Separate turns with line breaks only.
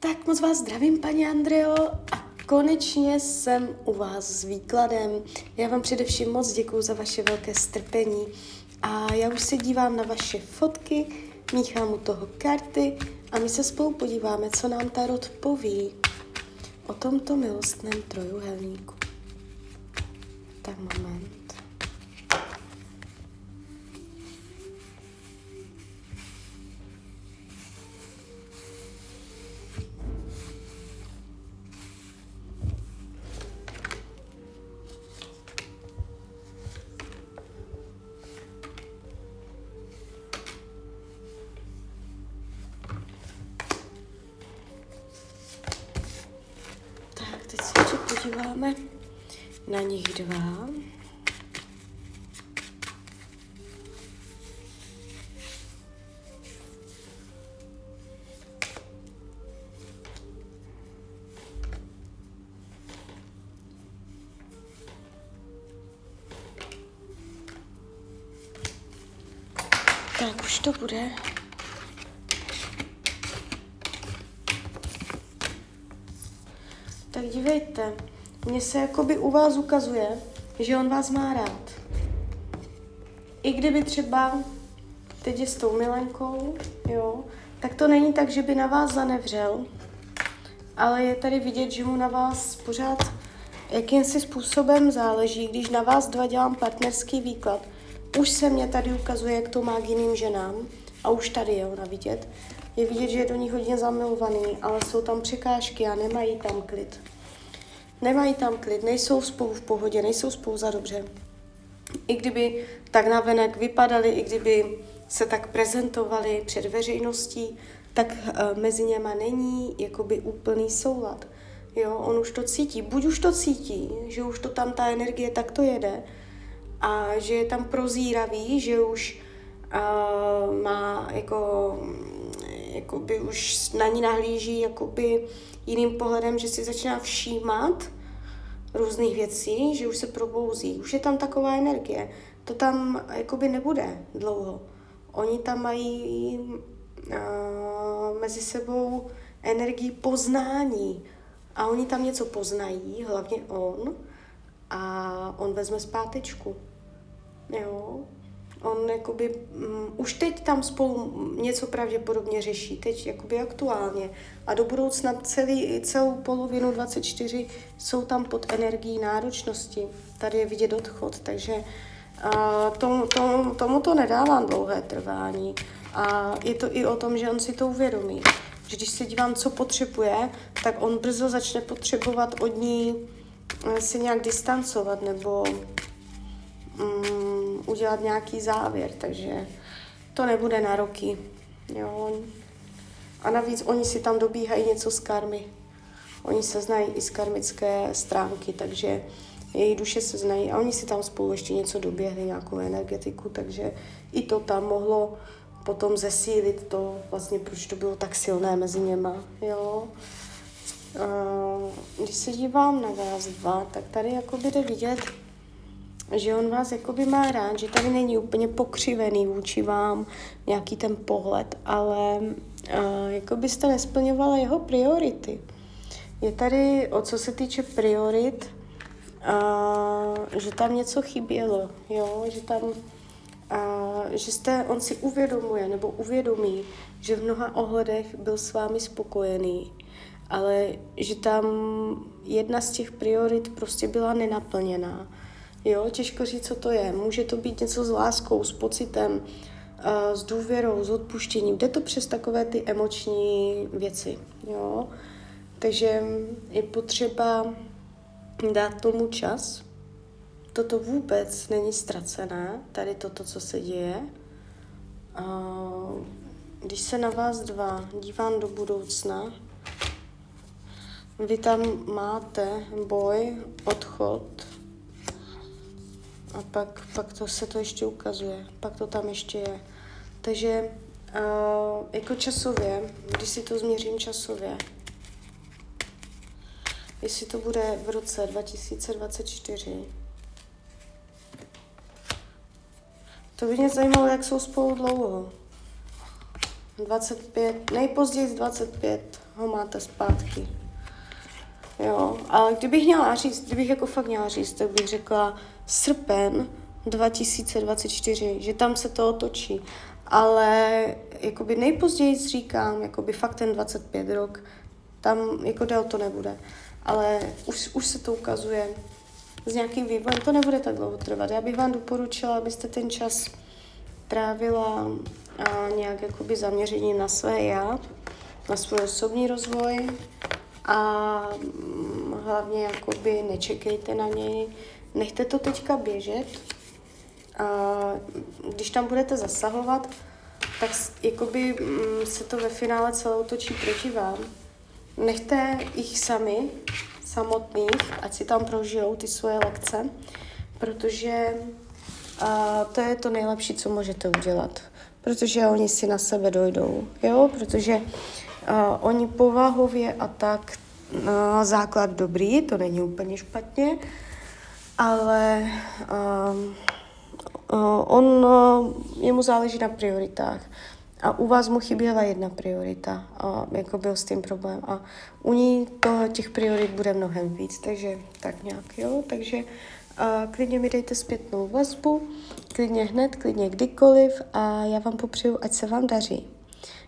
Tak moc vás zdravím, paní Andreo, a konečně jsem u vás s výkladem. Já vám především moc děkuji za vaše velké strpení a já už se dívám na vaše fotky, míchám u toho karty a my se spolu podíváme, co nám Tarot poví o tomto milostném trojuhelníku. Tak moment. Podíváme na nich dva. Tak už to bude. Tak dívejte, mně se jakoby u vás ukazuje, že on vás má rád. I kdyby třeba teď je s tou milenkou, jo, tak to není tak, že by na vás zanevřel, ale je tady vidět, že mu na vás pořád jakýmsi způsobem záleží. Když na vás dva dělám partnerský výklad, už se mě tady ukazuje, jak to má k jiným ženám a už tady je ona vidět. Je vidět, že je do ní hodně zamilovaný, ale jsou tam překážky a nemají tam klid. Nemají tam klid, nejsou spolu v pohodě, nejsou spolu za dobře. I kdyby tak navenek vypadali, i kdyby se tak prezentovali před veřejností, tak uh, mezi něma není jakoby úplný soulad. Jo, on už to cítí, buď už to cítí, že už to tam ta energie takto jede a že je tam prozíravý, že už uh, má jako, jakoby už na ní nahlíží jakoby jiným pohledem, že si začíná všímat různých věcí, že už se probouzí. Už je tam taková energie. To tam jakoby nebude dlouho. Oni tam mají uh, mezi sebou energii poznání. A oni tam něco poznají, hlavně on. A on vezme zpátečku. Jo, On jakoby, um, už teď tam spolu něco pravděpodobně řeší, teď jakoby aktuálně. A do budoucna celý, celou polovinu 24 jsou tam pod energií náročnosti. Tady je vidět odchod, takže uh, tomu, tomu, tomu to nedávám dlouhé trvání. A je to i o tom, že on si to uvědomí. Že když se dívám, co potřebuje, tak on brzo začne potřebovat od ní eh, se nějak distancovat nebo um, udělat nějaký závěr, takže to nebude na roky. Jo. A navíc oni si tam dobíhají něco z karmy. Oni se znají i z karmické stránky, takže její duše se znají a oni si tam spolu ještě něco doběhli, nějakou energetiku, takže i to tam mohlo potom zesílit to, vlastně proč to bylo tak silné mezi něma, jo. Když se dívám na vás dva, tak tady jako jde vidět, že on vás jakoby má rád, že tady není úplně pokřivený vůči vám nějaký ten pohled, ale uh, jako byste nesplňovala jeho priority. Je tady, o co se týče priorit, uh, že tam něco chybělo, jo, že tam, uh, že jste, on si uvědomuje nebo uvědomí, že v mnoha ohledech byl s vámi spokojený, ale že tam jedna z těch priorit prostě byla nenaplněná Jo, těžko říct, co to je. Může to být něco s láskou, s pocitem, s důvěrou, s odpuštěním. Jde to přes takové ty emoční věci. Jo? Takže je potřeba dát tomu čas. Toto vůbec není ztracené, tady toto, co se děje. Když se na vás dva dívám do budoucna, vy tam máte boj, odchod, a pak, pak to se to ještě ukazuje, pak to tam ještě je. Takže uh, jako časově, když si to změřím časově, jestli to bude v roce 2024, to by mě zajímalo, jak jsou spolu dlouho. 25, nejpozději 25 ho máte zpátky. Jo, ale kdybych měla říct, kdybych jako fakt měla říct, tak bych řekla srpen 2024, že tam se to otočí. Ale jakoby nejpozději říkám, jakoby fakt ten 25 rok, tam jako del to nebude. Ale už, už se to ukazuje s nějakým vývojem, to nebude tak dlouho trvat. Já bych vám doporučila, abyste ten čas trávila a nějak jakoby zaměření na své já, na svůj osobní rozvoj a mm, hlavně jakoby nečekejte na něj, nechte to teďka běžet a když tam budete zasahovat, tak jakoby mm, se to ve finále celé otočí proti vám. Nechte jich sami, samotných, ať si tam prožijou ty svoje lekce, protože a to je to nejlepší, co můžete udělat. Protože oni si na sebe dojdou, jo? Protože oni povahově a tak uh, základ dobrý, to není úplně špatně, ale uh, uh, on, jemu záleží na prioritách. A u vás mu chyběla jedna priorita, a jako byl s tím problém. A u ní to, těch priorit bude mnohem víc, takže tak nějak, jo. Takže a klidně mi dejte zpětnou vazbu, klidně hned, klidně kdykoliv a já vám popřeju, ať se vám daří.